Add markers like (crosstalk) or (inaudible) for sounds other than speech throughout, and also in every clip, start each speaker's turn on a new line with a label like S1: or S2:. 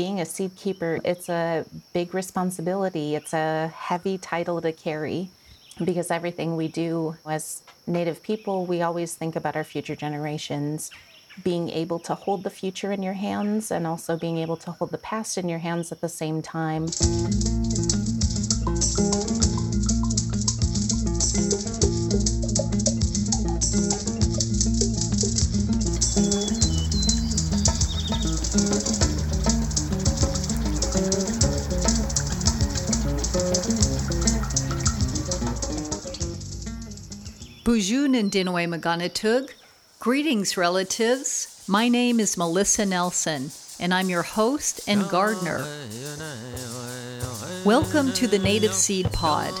S1: being a seed keeper, it's a big responsibility. It's a heavy title to carry because everything we do as Native people, we always think about our future generations. Being able to hold the future in your hands and also being able to hold the past in your hands at the same time.
S2: And Dinwe Maganatug. Greetings, relatives. My name is Melissa Nelson, and I'm your host and gardener. Welcome to the Native Seed Pod,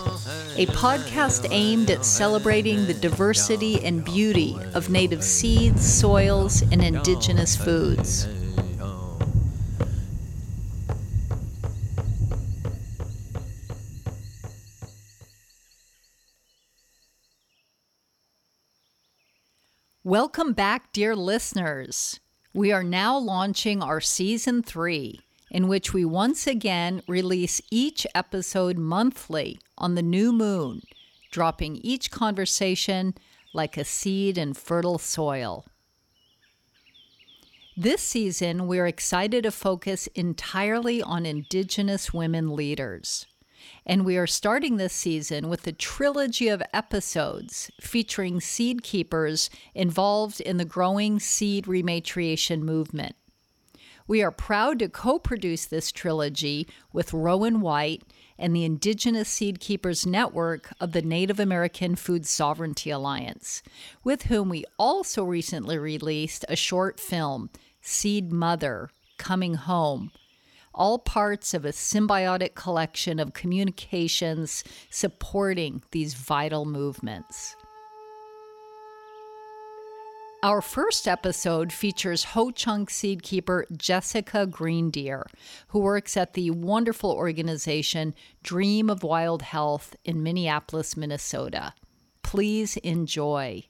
S2: a podcast aimed at celebrating the diversity and beauty of native seeds, soils, and indigenous foods. Welcome back, dear listeners. We are now launching our season three, in which we once again release each episode monthly on the new moon, dropping each conversation like a seed in fertile soil. This season, we're excited to focus entirely on Indigenous women leaders. And we are starting this season with a trilogy of episodes featuring seed keepers involved in the growing seed rematriation movement. We are proud to co produce this trilogy with Rowan White and the Indigenous Seed Keepers Network of the Native American Food Sovereignty Alliance, with whom we also recently released a short film, Seed Mother Coming Home all parts of a symbiotic collection of communications supporting these vital movements. Our first episode features Ho Chunk seed keeper Jessika Greendeer, who works at the wonderful organization Dream of Wild Health in Minneapolis, Minnesota. Please enjoy.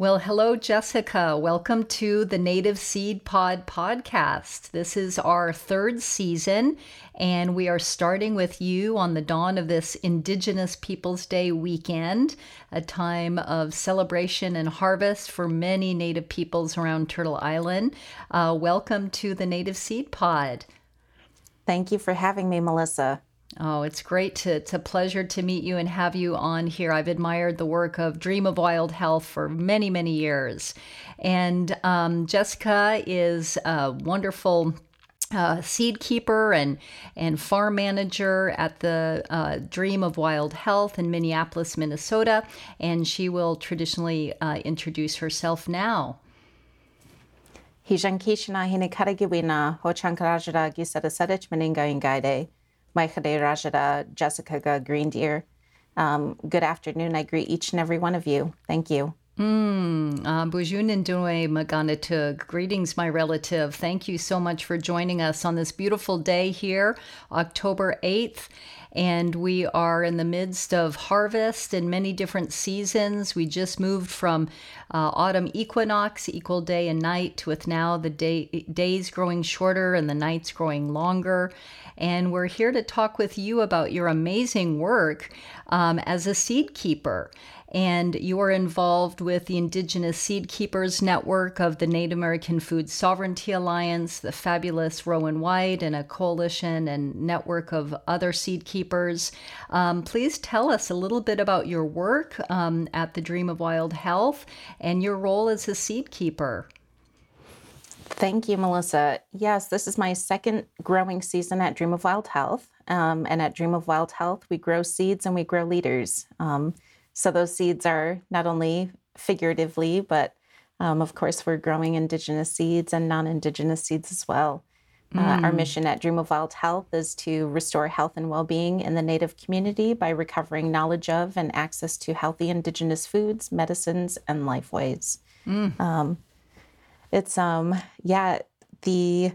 S2: Well, hello, Jessika. Welcome to the Native Seed Pod podcast. This is our third season, and we are starting with you on the dawn of this Indigenous Peoples Day weekend, a time of celebration and harvest for many Native peoples around Turtle Island. Uh, welcome to the Native Seed Pod.
S1: Thank you for having me, Melissa.
S2: Oh, it's great to it's a pleasure to meet you and have you on here. I've admired the work of Dream of Wild Health for many, many years. And um, Jessika is a wonderful uh, seed keeper and and farm manager at the uh, Dream of Wild Health in Minneapolis, Minnesota, and she will traditionally uh, introduce herself now.
S1: Hijankishna hinikaragiwina ho chankarajara Maikade Rajada, Jessika Greendeer. Um, good afternoon. I greet each and every one of you. Thank you.
S2: Mm, uh. Greetings, my relative. Thank you so much for joining us on this beautiful day here, October 8th. And we are in the midst of harvest in many different seasons. We just moved from uh, autumn equinox, equal day and night, with now the day, days growing shorter and the nights growing longer. And we're here to talk with you about your amazing work um, as a seed keeper and you are involved with the Indigenous Seed Keepers Network of the Native American Food Sovereignty Alliance, the fabulous Rowan White, and a coalition and network of other seed keepers. Um, please tell us a little bit about your work um, at the Dream of Wild Health and your role as a seed keeper.
S1: Thank you, Melissa. Yes, this is my second growing season at Dream of Wild Health. Um, and at Dream of Wild Health, we grow seeds and we grow leaders. Um, so those seeds are not only figuratively, but um, of course, we're growing indigenous seeds and non indigenous seeds as well. Mm. Uh, our mm. mission at Dream of Wild Health is to restore health and well being in the Native community by recovering knowledge of and access to healthy indigenous foods, medicines, and lifeways. Mm. It's, um, yeah, the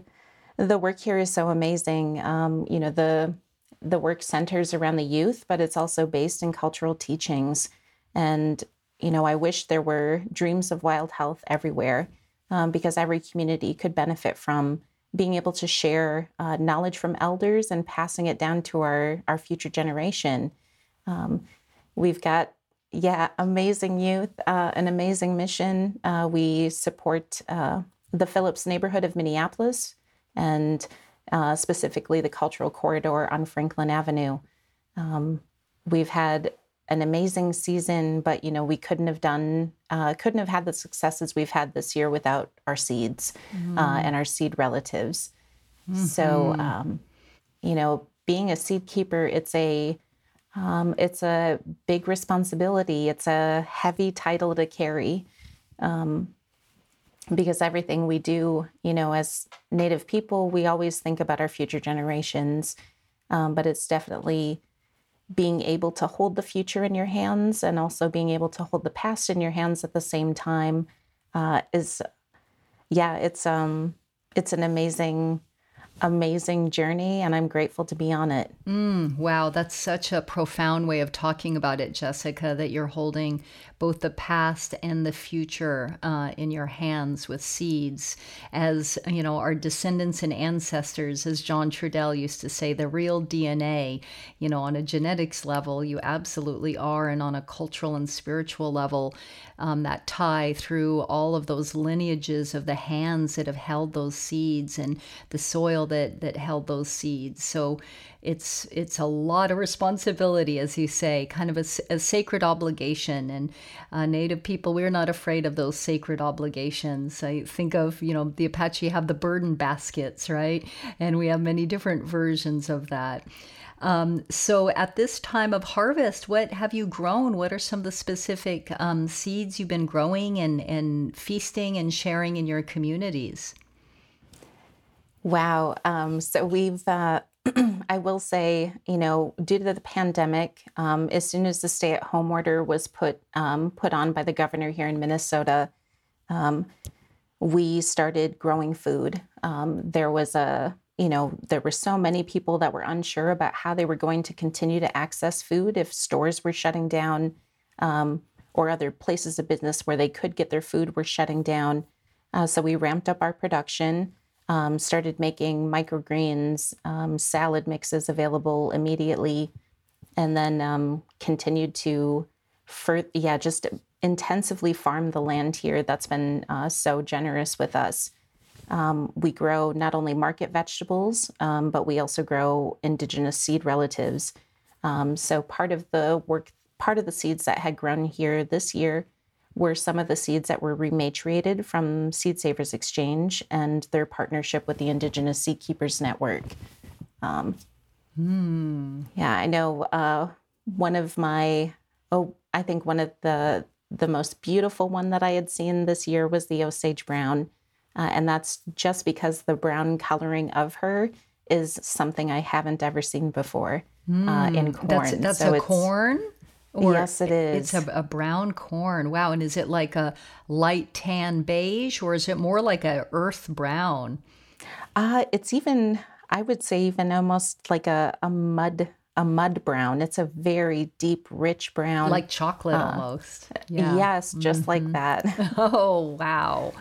S1: the work here is so amazing. Um, you know, the the work centers around the youth, but it's also based in cultural teachings. And, you know, I wish there were dreams of wild health everywhere um, because every community could benefit from being able to share uh, knowledge from elders and passing it down to our, our future generation. Um, we've got, yeah, amazing youth, uh, an amazing mission. Uh, we support uh, the Phillips neighborhood of Minneapolis and uh, specifically the cultural corridor on Franklin Avenue. Um, we've had an amazing season, but you know we couldn't have done, uh, couldn't have had the successes we've had this year without our seeds mm-hmm. uh, and our seed relatives. Mm-hmm. So, um, you know, being a seed keeper, it's a um, it's a big responsibility. It's a heavy title to carry. Um, because everything we do, you know, as Native people, we always think about our future generations. Um, but it's definitely being able to hold the future in your hands and also being able to hold the past in your hands at the same time uh, is, yeah, it's um, it's an amazing amazing journey and I'm grateful to be on it.
S2: Mm, wow, that's such a profound way of talking about it, Jessika, that you're holding both the past and the future uh, in your hands with seeds. As you know, our descendants and ancestors, as John Trudell used to say, the real DNA, you know, on a genetics level, you absolutely are, and on a cultural and spiritual level, um, that tie through all of those lineages of the hands that have held those seeds and the soil that that held those seeds. So it's it's a lot of responsibility, as you say, kind of a, a sacred obligation. And uh, Native people, we're not afraid of those sacred obligations. I think of you know the Apache have the burden baskets, right? And we have many different versions of that. Um, so, at this time of harvest, what have you grown? What are some of the specific um, seeds you've been growing and, and feasting and sharing in your communities?
S1: Wow. Um, so, we've uh, (clears throat) I will say, you know, due to the pandemic, um, as soon as the stay-at-home order was put um, put on by the governor here in Minnesota, um, we started growing food. Um, there was a, you know, there were so many people that were unsure about how they were going to continue to access food if stores were shutting down, um, or other places of business where they could get their food were shutting down. Uh, so we ramped up our production um, started making microgreens, um, salad mixes available immediately, and then um, continued to, yeah, just intensively farm the land here that's been uh, so generous with us. Um, we grow not only market vegetables, um, but we also grow indigenous seed relatives. Um, so part of the work, part of the seeds that had grown here this year were some of the seeds that were rematriated from Seed Savers Exchange and their partnership with the Indigenous Seed Keepers Network. Um, mm. Yeah, I know uh, one of my, oh, I think one of the the most beautiful one that I had seen this year was the Osage Brown. Uh, and that's just because the brown coloring of her is something I haven't ever seen before mm, uh, in corn.
S2: That's, that's so a corn?
S1: Or yes, it is.
S2: It's a, a, brown corn. Wow. And is it like a light tan beige or is it more like a earth brown?
S1: Uh, it's even, I would say, even almost like a, a mud a mud brown. It's a very deep, rich brown.
S2: Like chocolate uh, almost.
S1: Yeah. Yes, just mm-hmm. like that. (laughs)
S2: oh, wow.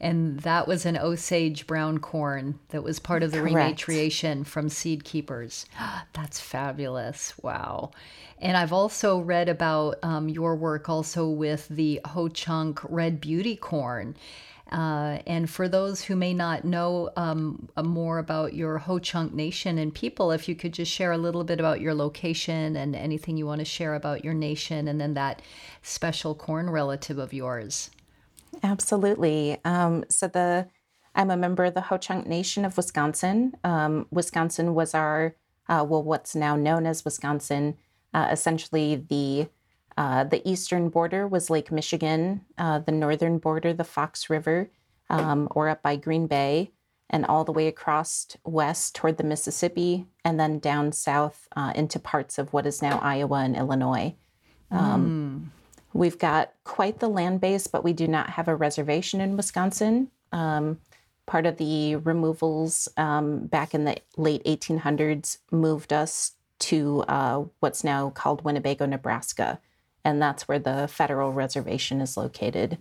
S2: And that was an Osage brown corn that was part of the Correct. rematriation from seed keepers. (gasps) That's fabulous. Wow. And I've also read about um, your work also with the Ho Chunk Red Beauty Corn. Uh, and for those who may not know um, uh, more about your Ho Chunk Nation and people, if you could just share a little bit about your location and anything you want to share about your nation and then that special corn relative of yours.
S1: Absolutely. Um, so the I'm a member of the Ho Chunk Nation of Wisconsin. Um, Wisconsin was our uh, well, what's now known as Wisconsin uh, essentially, the uh, the eastern border was Lake Michigan, uh, the northern border, the Fox River, um, or up by Green Bay, and all the way across west toward the Mississippi, and then down south uh, into parts of what is now Iowa and Illinois. Um, mm. We've got quite the land base, but we do not have a reservation in Wisconsin. Um, part of the removals um, back in the late 1800s moved us to uh, what's now called Winnebago, Nebraska, and that's where the federal reservation is located.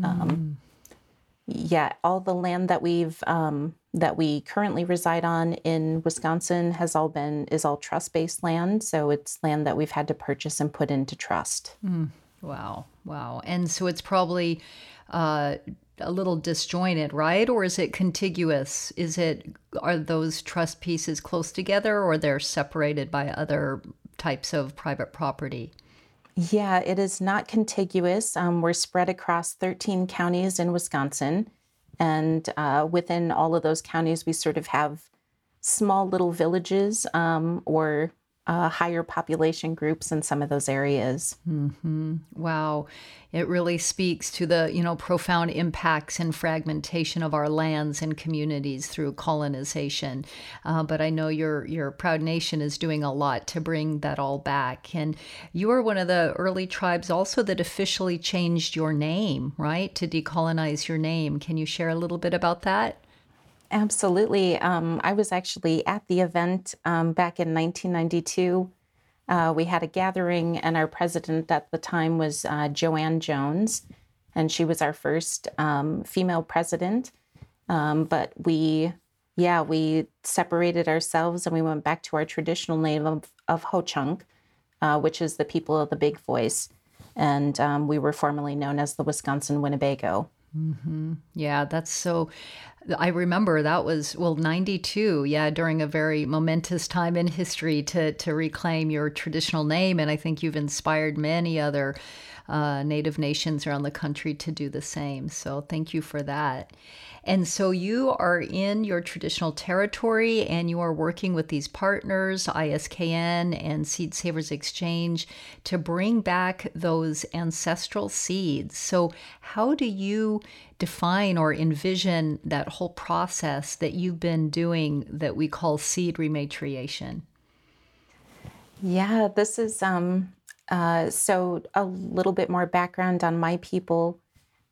S1: Mm. Um, yeah, all the land that we've um, that we currently reside on in Wisconsin has all been is all trust based land. So it's land that we've had to purchase and put into trust.
S2: Mm. Wow, wow, and so it's probably. Uh, a little disjointed, right? Or is it contiguous? Is it are those trust pieces close together or they're separated by other types of private property?
S1: Yeah, it is not contiguous. Um, we're spread across 13 counties in Wisconsin. And uh, within all of those counties, we sort of have small little villages um, or uh, higher population groups in some of those areas.
S2: Mm-hmm. Wow, it really speaks to the you know profound impacts and fragmentation of our lands and communities through colonization. Uh, but I know your your proud nation is doing a lot to bring that all back. And you are one of the early tribes also that officially changed your name, right, to decolonize your name. Can you share a little bit about that?
S1: Absolutely. Um, I was actually at the event um, back in 1992. Uh, we had a gathering, and our president at the time was uh, Joanne Jones, and she was our first um, female president. Um, but we, yeah, we separated ourselves and we went back to our traditional name of, of Ho Chunk, uh, which is the people of the big voice. And um, we were formerly known as the Wisconsin Winnebago.
S2: Mm-hmm. Yeah, that's so. I remember that was well 92 yeah during a very momentous time in history to to reclaim your traditional name and I think you've inspired many other uh, native nations around the country to do the same so thank you for that and so you are in your traditional territory and you are working with these partners, ISKN and Seed Savers Exchange, to bring back those ancestral seeds. So, how do you define or envision that whole process that you've been doing that we call seed rematriation?
S1: Yeah, this is um, uh, so a little bit more background on my people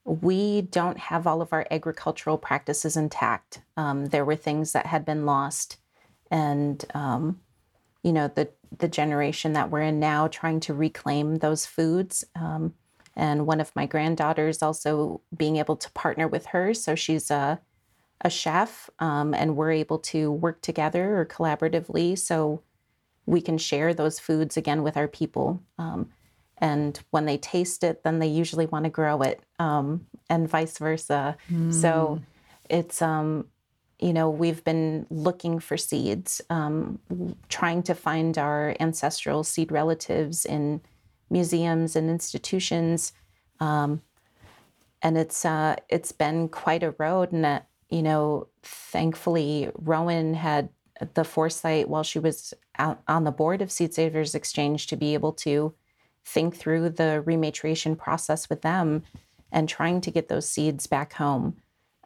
S1: we don't have all of our agricultural practices intact. Um, there were things that had been lost, and um, you know the the generation that we're in now trying to reclaim those foods. Um, and one of my granddaughters also being able to partner with her, so she's a a chef, um, and we're able to work together or collaboratively, so we can share those foods again with our people. And when they taste it then they usually want to grow it um, and vice versa mm. so it's um, you know we've been looking for seeds um, trying to find our ancestral seed relatives in museums and institutions um, and it's uh, it's been quite a road and uh, you know thankfully rowan had the foresight while she was out on the board of seed savers exchange to be able to think through the rematriation process with them and trying to get those seeds back home.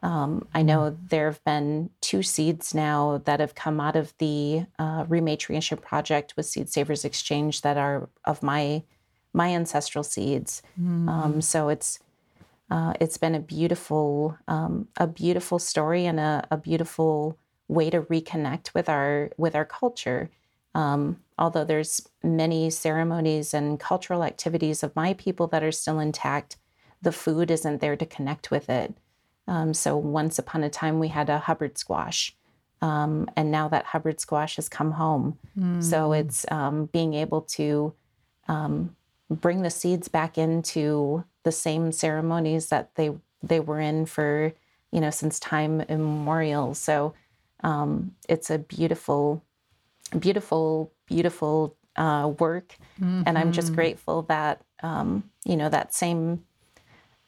S1: Um, I know mm-hmm. there have been two seeds now that have come out of the uh, rematriation project with Seed Savers Exchange that are of my my ancestral seeds. Mm. Um, so it's uh, it's been a beautiful um, a beautiful story and a, a, beautiful way to reconnect with our with our culture. Um, although there's many ceremonies and cultural activities of my people that are still intact, the food isn't there to connect with it. Um, so once upon a time, we had a Hubbard squash. Um, and now that Hubbard squash has come home. Mm. So it's um, being able to um, bring the seeds back into the same ceremonies that they they were in for you know since time immemorial. So um, it's a beautiful, beautiful beautiful uh, work, mm-hmm. and I'm just mm-hmm. grateful that um, you know that same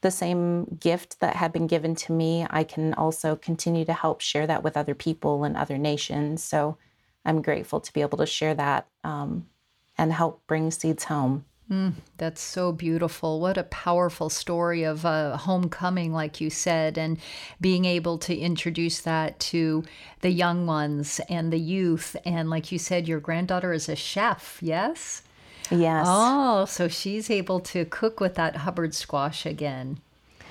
S1: the same gift that had been given to me. I can also continue to help share that with other people and other nations. So I'm grateful to be able to share that um, and help bring seeds home.
S2: Mm, that's so beautiful. What a powerful story of a homecoming, like you said, and being able to introduce that to the young ones and the youth. And like you said, your granddaughter is a chef, yes?
S1: Yes.
S2: Oh, so she's able to cook with that Hubbard squash again.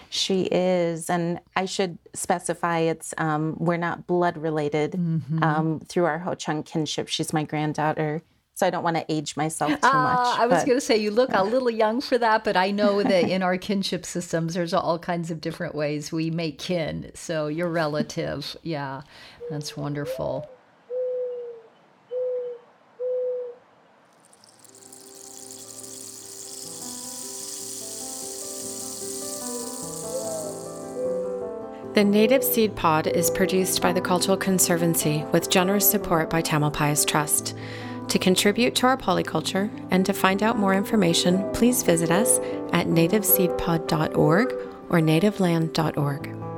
S1: She is, and I should specify it's um, we're not blood related mm-hmm. um, through our Ho Chunk kinship. She's my granddaughter, so I don't want to age myself too
S2: uh,
S1: much.
S2: I was going to say you look a little young for that, but I know that (laughs) in our kinship systems, there's all kinds of different ways we make kin. So you're relative. Yeah, that's wonderful.
S3: The Native Seed Pod is produced by the Cultural Conservancy with generous support by Tamalpais Trust. To contribute to our polyculture and to find out more information, please visit us at nativeseedpod.org or nativeland.org.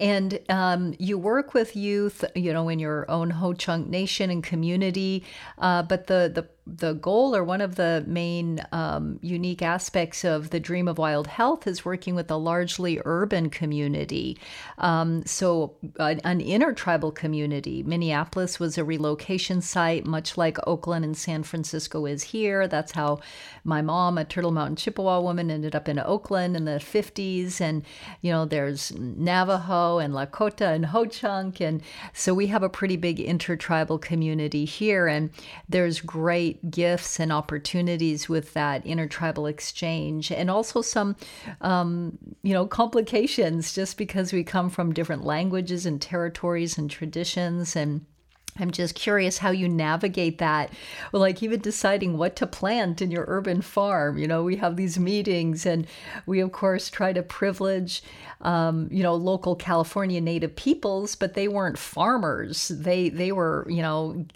S2: And um, you work with youth, you know, in your own Ho Chunk Nation and community. Uh, but the the the goal or one of the main um, unique aspects of the Dream of Wild Health is working with a largely urban community. Um, so, an, an intertribal community. Minneapolis was a relocation site, much like Oakland and San Francisco is here. That's how my mom, a Turtle Mountain Chippewa woman, ended up in Oakland in the 50s. And, you know, there's Navajo and Lakota and Ho Chunk. And so we have a pretty big intertribal community here. And there's great gifts and opportunities with that intertribal exchange, and also some, um, you know, complications just because we come from different languages and territories and traditions and I'm just curious how you navigate that. Like even deciding what to plant in your urban farm. You know, we have these meetings, and we of course try to privilege, um, you know, local California native peoples, but they weren't farmers. They they were, you know,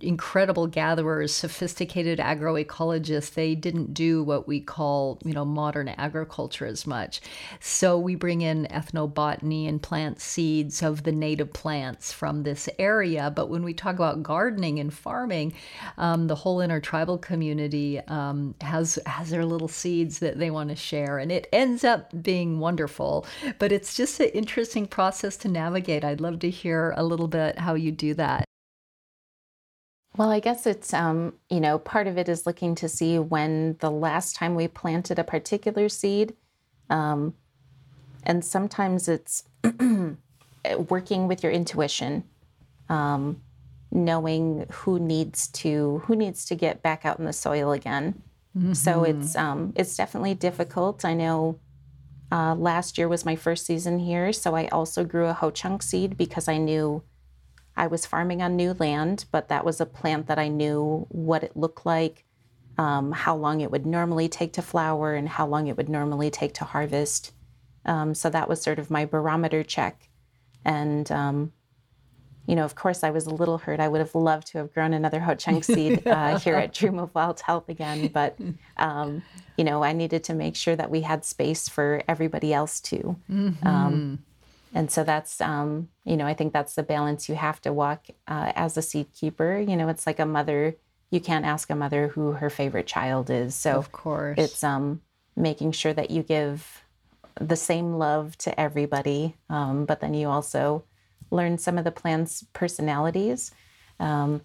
S2: incredible gatherers, sophisticated agroecologists. They didn't do what we call, you know, modern agriculture as much. So we bring in ethnobotany and plant seeds of the native plants from this area. But when we talk about gardening and farming, um, the whole intertribal community um, has has their little seeds that they want to share, and it ends up being wonderful. But it's just an interesting process to navigate. I'd love to hear a little bit how you do that.
S1: Well, I guess it's, um, you know, part of it is looking to see when the last time we planted a particular seed. Um, and sometimes it's (clears throat) working with your intuition, um, knowing who needs to who needs to get back out in the soil again. Mm-hmm. So it's um, it's definitely difficult. I know uh, last year was my first season here, so I also grew a ho chunk seed because I knew I was farming on new land, but that was a plant that I knew what it looked like, um, how long it would normally take to flower, and how long it would normally take to harvest. Um, so that was sort of my barometer check. And, um, you know, of course, I was a little hurt. I would have loved to have grown another Ho Chunk seed uh, (laughs) here at Dream of Wild Health again, but, um, you know, I needed to make sure that we had space for everybody else too. Mm-hmm. Um, and so that's um, you know i think that's the balance you have to walk uh, as a seed keeper you know it's like a mother you can't ask a mother who her favorite child is so
S2: of course
S1: it's um, making sure that you give the same love to everybody um, but then you also learn some of the plant's personalities um,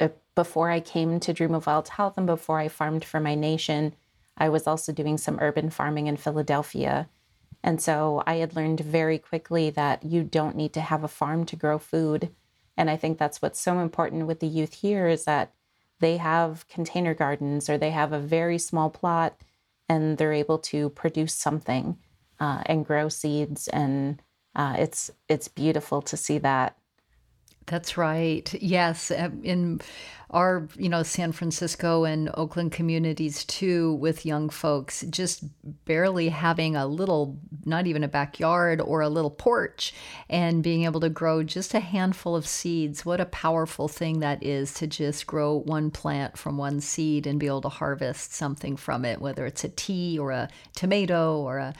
S1: uh, before i came to dream of wild health and before i farmed for my nation i was also doing some urban farming in philadelphia and so I had learned very quickly that you don't need to have a farm to grow food. And I think that's what's so important with the youth here is that they have container gardens or they have a very small plot and they're able to produce something uh, and grow seeds. And uh, it's it's beautiful to see that.
S2: That's right. Yes, in our you know San Francisco and Oakland communities too with young folks just barely having a little not even a backyard or a little porch and being able to grow just a handful of seeds. What a powerful thing that is to just grow one plant from one seed and be able to harvest something from it whether it's a tea or a tomato or a,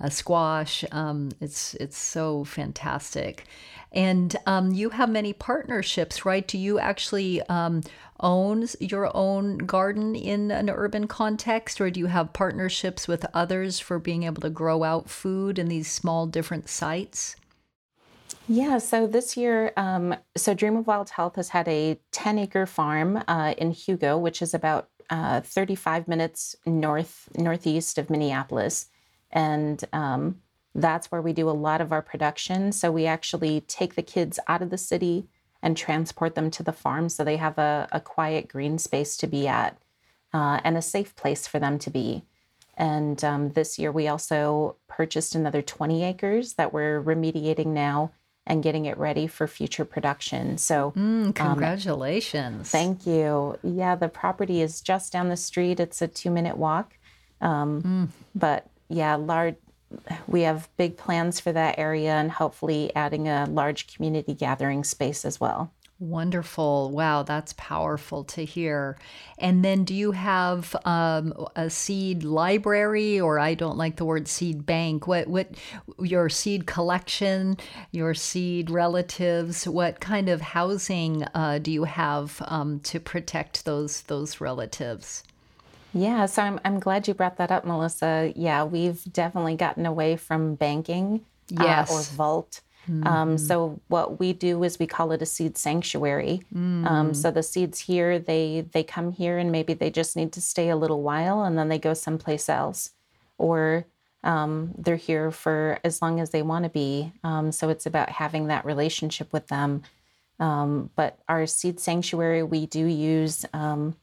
S2: a squash. Um, it's it's so fantastic. And um, you have many partnerships, right? Do you actually um, own your own garden in an urban context, or do you have partnerships with others for being able to grow out food in these small different sites?
S1: Yeah, so this year, um, so Dream of Wild Health has had a 10 acre farm uh, in Hugo, which is about uh, 35 minutes north northeast of Minneapolis, and um, that's where we do a lot of our production. So we actually take the kids out of the city and transport them to the farm, so they have a, a quiet green space to be at uh, and a safe place for them to be. And um, this year, we also purchased another 20 acres that we're remediating now and getting it ready for future production. So,
S2: mm, congratulations. Um,
S1: thank you. Yeah, the property is just down the street, it's a two minute walk. Um, mm. But yeah, large. We have big plans for that area and hopefully adding a large community gathering space as well.
S2: Wonderful. Wow, that's powerful to hear. And then do you have um, a seed library or I don't like the word seed bank. What what your seed collection, your seed relatives, what kind of housing uh, do you have um, to protect those those relatives?
S1: Yeah, so I'm I'm glad you brought that up, Melissa. Yeah, we've definitely gotten away from banking
S2: yes.
S1: uh, or vault Mm-hmm. Um, so what we do is we call it a seed sanctuary. Mm. Um, so the seeds here, they they come here and maybe they just need to stay a little while and then they go someplace else, or um, they're here for as long as they want to be. Um, so it's about having that relationship with them. Um, but our seed sanctuary, we do use um,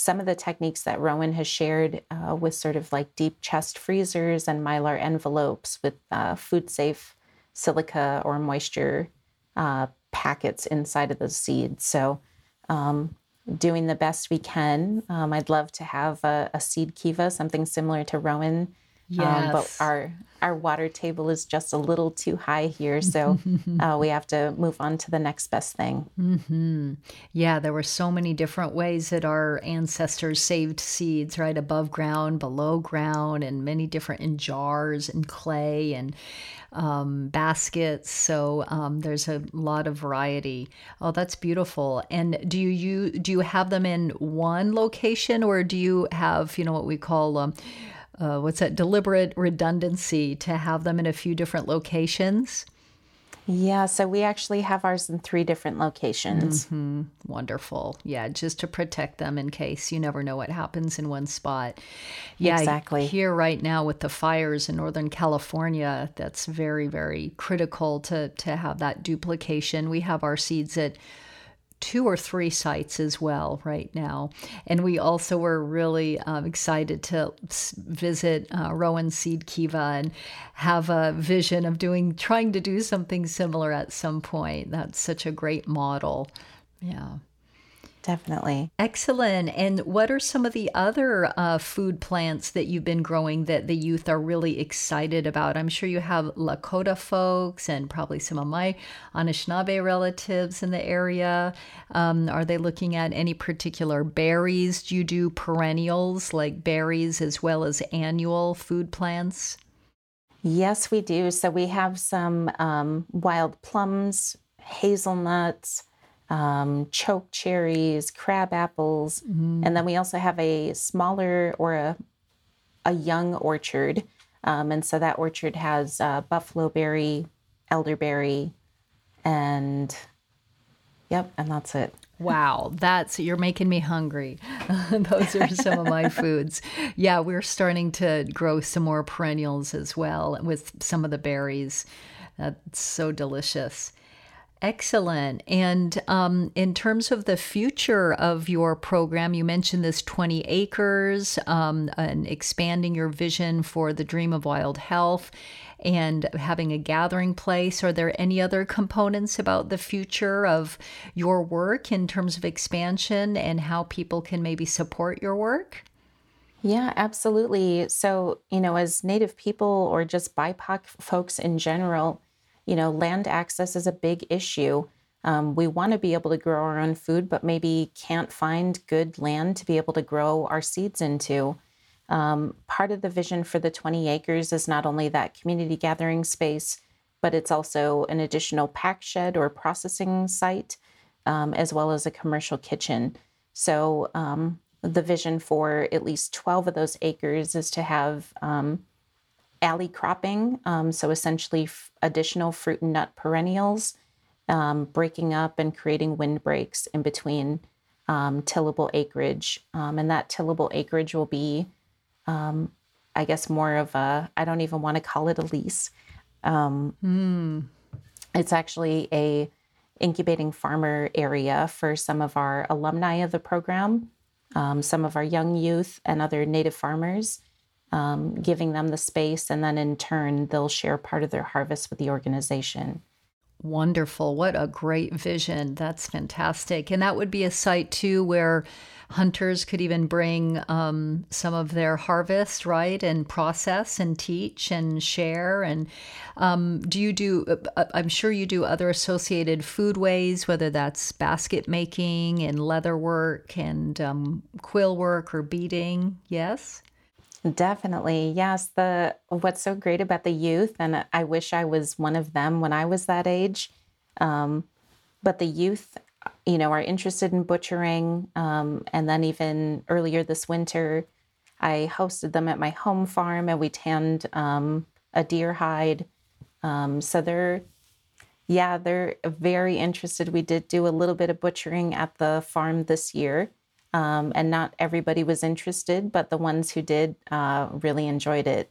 S1: some of the techniques that Rowan has shared uh, with sort of like deep chest freezers and mylar envelopes with uh, food safe silica or moisture uh, packets inside of those seeds. So, um, doing the best we can. Um, I'd love to have a, a, seed kiva, something similar to Rowan.
S2: Yes. Um,
S1: but our our water table is just a little too high here, so (laughs) uh, we have to move on to the next best thing.
S2: Mm-hmm. Yeah, there were so many different ways that our ancestors saved seeds, right above ground, below ground, and many different in jars and clay and um, baskets. So um, there's a lot of variety. Oh, that's beautiful. And do you, you do you have them in one location, or do you have you know what we call um, uh, what's that deliberate redundancy to have them in a few different locations?
S1: Yeah, so we actually have ours in three different locations.
S2: Mm-hmm. Wonderful. Yeah, just to protect them in case you never know what happens in one spot. Yeah,
S1: exactly.
S2: Here right now with the fires in Northern California, that's very, very critical to to have that duplication. We have our seeds at two or three sites as well right now. And we also were really um, excited to visit uh, Rowan Seed Kiva and have a vision of doing, trying to do something similar at some point. That's such a great model. Yeah.
S1: Definitely.
S2: Excellent. And what are some of the other uh, food plants that you've been growing that the youth are really excited about? I'm sure you have Lakota folks and probably some of my Anishinaabe relatives in the area. Um, are they looking at any particular berries? Do you do perennials like berries as well as annual food plants?
S1: Yes, we do. So we have some um, wild plums, hazelnuts um, choke cherries, crab apples, mm-hmm. and then we also have a smaller or a, a young orchard. Um, and so that orchard has uh, buffalo berry, elderberry, and yep, and that's it.
S2: Wow, that's you're making me hungry. (laughs) Those are some of my (laughs) foods. Yeah, we're starting to grow some more perennials as well with some of the berries. That's so delicious. Excellent. And um, in terms of the future of your program, you mentioned this 20 acres um, and expanding your vision for the Dream of Wild Health and having a gathering place. Are there any other components about the future of your work in terms of expansion and how people can maybe support your work?
S1: Yeah, absolutely. So, you know, as Native people or just BIPOC folks in general, you know, land access is a big issue. Um, we want to be able to grow our own food, but maybe can't find good land to be able to grow our seeds into. Um, part of the vision for the 20 acres is not only that community gathering space, but it's also an additional pack shed or processing site, um, as well as a commercial kitchen. So, um, the vision for at least 12 of those acres is to have um, alley cropping, um, so essentially f- additional fruit and nut perennials, um, breaking up and creating windbreaks in between um, tillable acreage. Um, and that tillable acreage will be, um, I guess, more of a, I don't even want to call it a lease. Mm. It's actually a incubating farmer area for some of our alumni of the program, um, some of our young youth and other native farmers, um, giving them the space. And then in turn, they'll share part of their harvest with the organization.
S2: Wonderful. What a great vision. That's fantastic. And that would be a site too where hunters could even bring um, some of their harvest, right, and process and teach and share. And um, do you do, uh, uh, I'm sure you do other associated foodways, whether that's basket making and leather work and um, quill work or beading, yes?
S1: Definitely. Yes, the what's so great about the youth and I wish I was one of them when I was that age. Um, but the youth you know, are interested in butchering. Um, and then even earlier this winter, I hosted them at my home farm and we tanned um, a deer hide. Um, so they're, yeah, they're very interested. We did do a little bit of butchering at the farm this year. Um, and not everybody was interested, but the ones who did uh, really enjoyed it.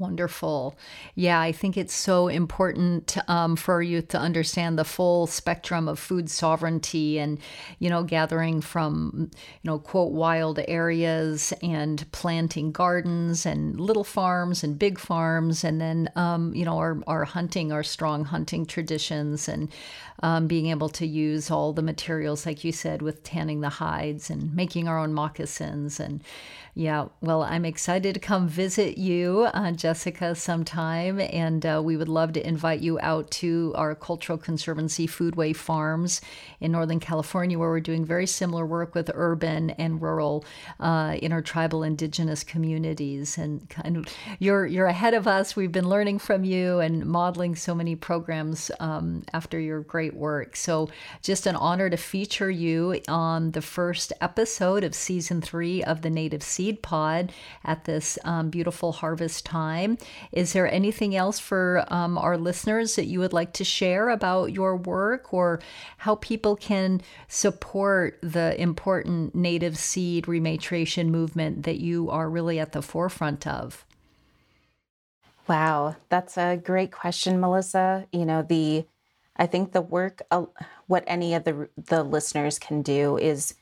S2: Wonderful. Yeah, I think it's so important um, for our youth to understand the full spectrum of food sovereignty and, you know, gathering from, you know, quote, wild areas and planting gardens and little farms and big farms. And then, um, you know, our, our hunting, our strong hunting traditions and um, being able to use all the materials, like you said, with tanning the hides and making our own moccasins and, yeah, well, I'm excited to come visit you, uh, Jessika, sometime. And uh, we would love to invite you out to our Cultural Conservancy Foodway Farms in Northern California, where we're doing very similar work with urban and rural uh, intertribal indigenous communities. And kind of, you're, you're ahead of us. We've been learning from you and modeling so many programs um, after your great work. So, just an honor to feature you on the first episode of season three of the Native seed pod at this um, beautiful harvest time. Is there anything else for um, our listeners that you would like to share about your work or how people can support the important native seed rematriation movement that you are really at the forefront of?
S1: Wow, that's a great question, Melissa. You know, the I think the work, uh, what any of the the listeners can do is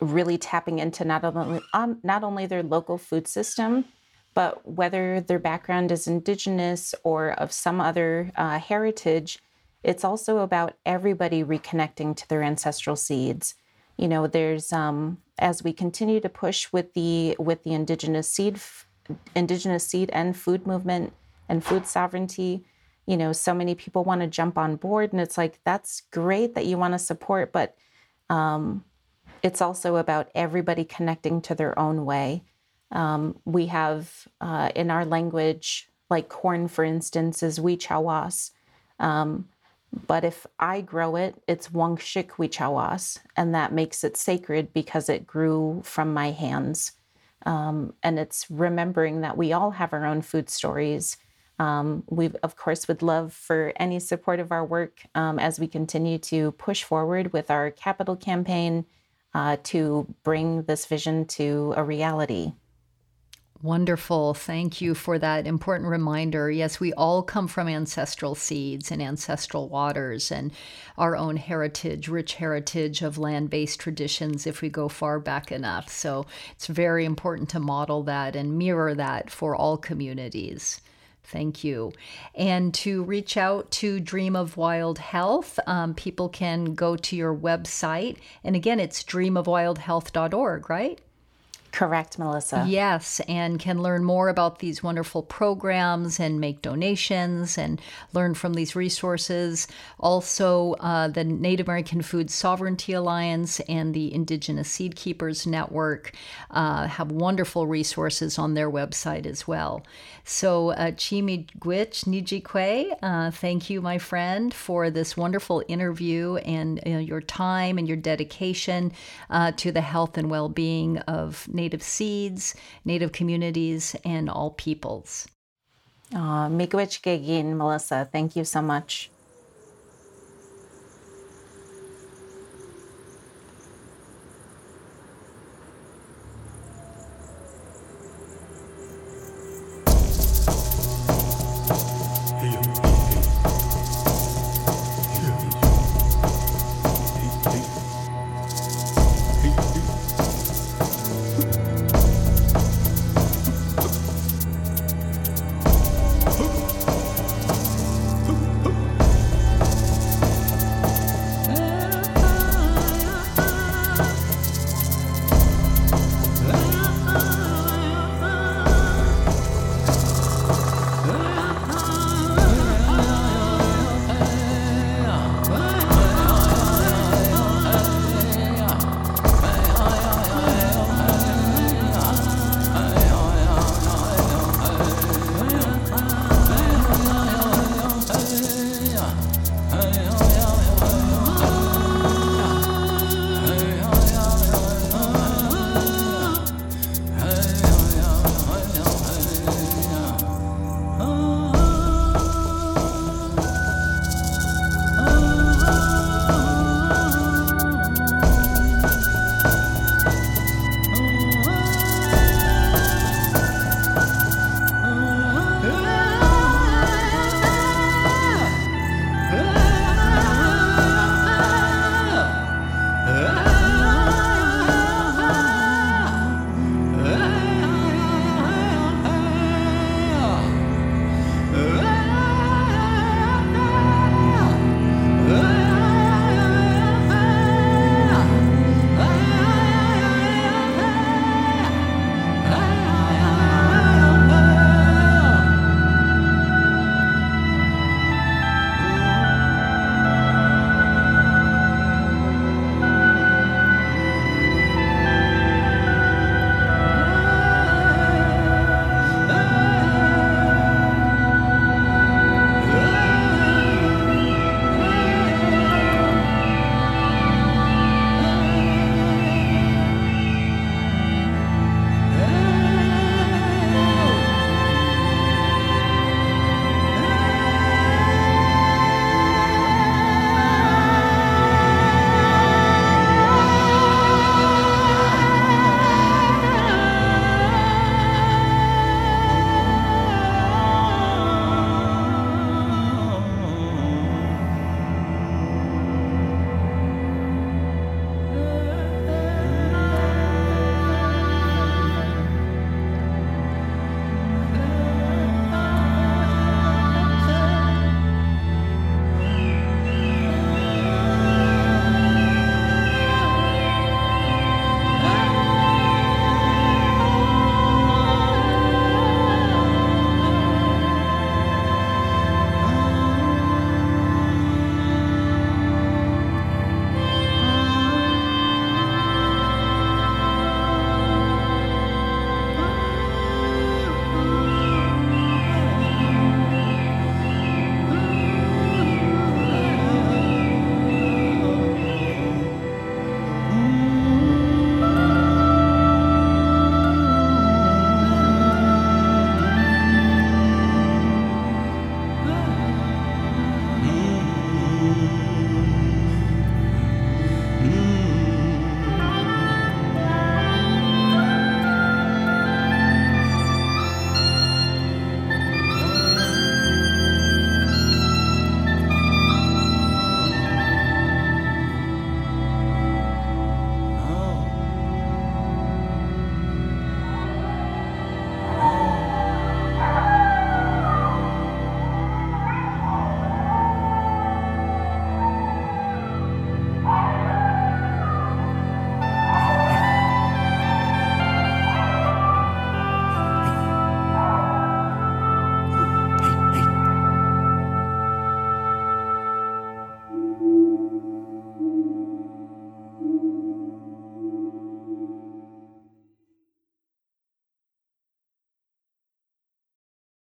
S1: really tapping into not only um, not only their local food system, but whether their background is indigenous or of some other uh, heritage, it's also about everybody reconnecting to their ancestral seeds. You know, there's um, as we continue to push with the with the indigenous seed, indigenous seed and food movement and food sovereignty. You know, so many people want to jump on board, and it's like that's great that you want to support, but um, it's also about everybody connecting to their own way. Um, we have uh, in our language, like corn, for instance, is wichawas. Um, but if I grow it, it's wangshik wichawas, and that makes it sacred because it grew from my hands. Um, and it's remembering that we all have our own food stories. Um, we, of course, would love for any support of our work um, as we continue to push forward with our capital campaign uh, to bring this vision to a reality.
S2: Wonderful. Thank you for that important reminder. Yes, we all come from ancestral seeds and ancestral waters and our own heritage, rich heritage of land based traditions if we go far back enough. So it's very important to model that and mirror that for all communities. Thank you. And to reach out to Dream of Wild Health, um, people can go to your website. And again, it's dreamofwildhealth.org, right?
S1: Correct, Melissa.
S2: Yes, and can learn more about these wonderful programs and make donations and learn from these resources. Also, uh, the Native American Food Sovereignty Alliance and the Indigenous Seed Keepers Network uh, have wonderful resources on their website as well. So, uh, Chimi Gwich Nijikwe, uh, thank you, my friend, for this wonderful interview and uh, your time and your dedication uh, to the health and well being of Native seeds, Native communities, and all peoples.
S1: Uh, Miigwech Melissa, thank you so much.